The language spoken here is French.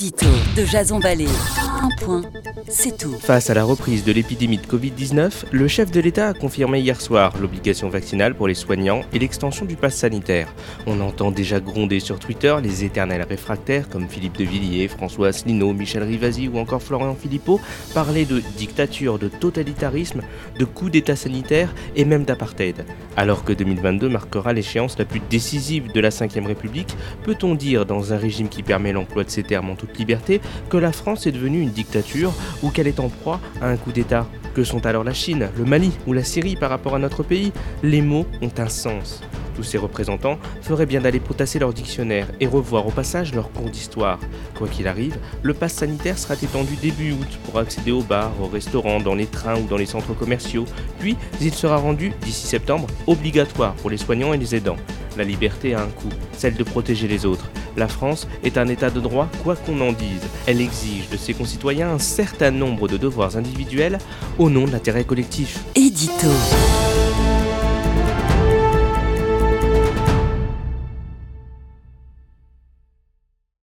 De Jason Vallée. Un point, c'est tout. Face à la reprise de l'épidémie de Covid-19, le chef de l'État a confirmé hier soir l'obligation vaccinale pour les soignants et l'extension du pass sanitaire. On entend déjà gronder sur Twitter les éternels réfractaires comme Philippe de Villiers, François Asselineau, Michel Rivasi ou encore Florian Philippot parler de dictature, de totalitarisme, de coup d'État sanitaire et même d'apartheid. Alors que 2022 marquera l'échéance la plus décisive de la Ve République, peut-on dire dans un régime qui permet l'emploi de ces termes en liberté que la France est devenue une dictature ou qu'elle est en proie à un coup d'État Que sont alors la Chine, le Mali ou la Syrie par rapport à notre pays? Les mots ont un sens. Tous ces représentants feraient bien d'aller potasser leur dictionnaire et revoir au passage leur cours d'histoire. Quoi qu'il arrive, le pass sanitaire sera étendu début août pour accéder aux bars, aux restaurants, dans les trains ou dans les centres commerciaux. Puis, il sera rendu, d'ici septembre, obligatoire pour les soignants et les aidants. La liberté a un coût, celle de protéger les autres. La France est un État de droit, quoi qu'on en dise. Elle exige de ses concitoyens un certain nombre de devoirs individuels au nom de l'intérêt collectif. Édito.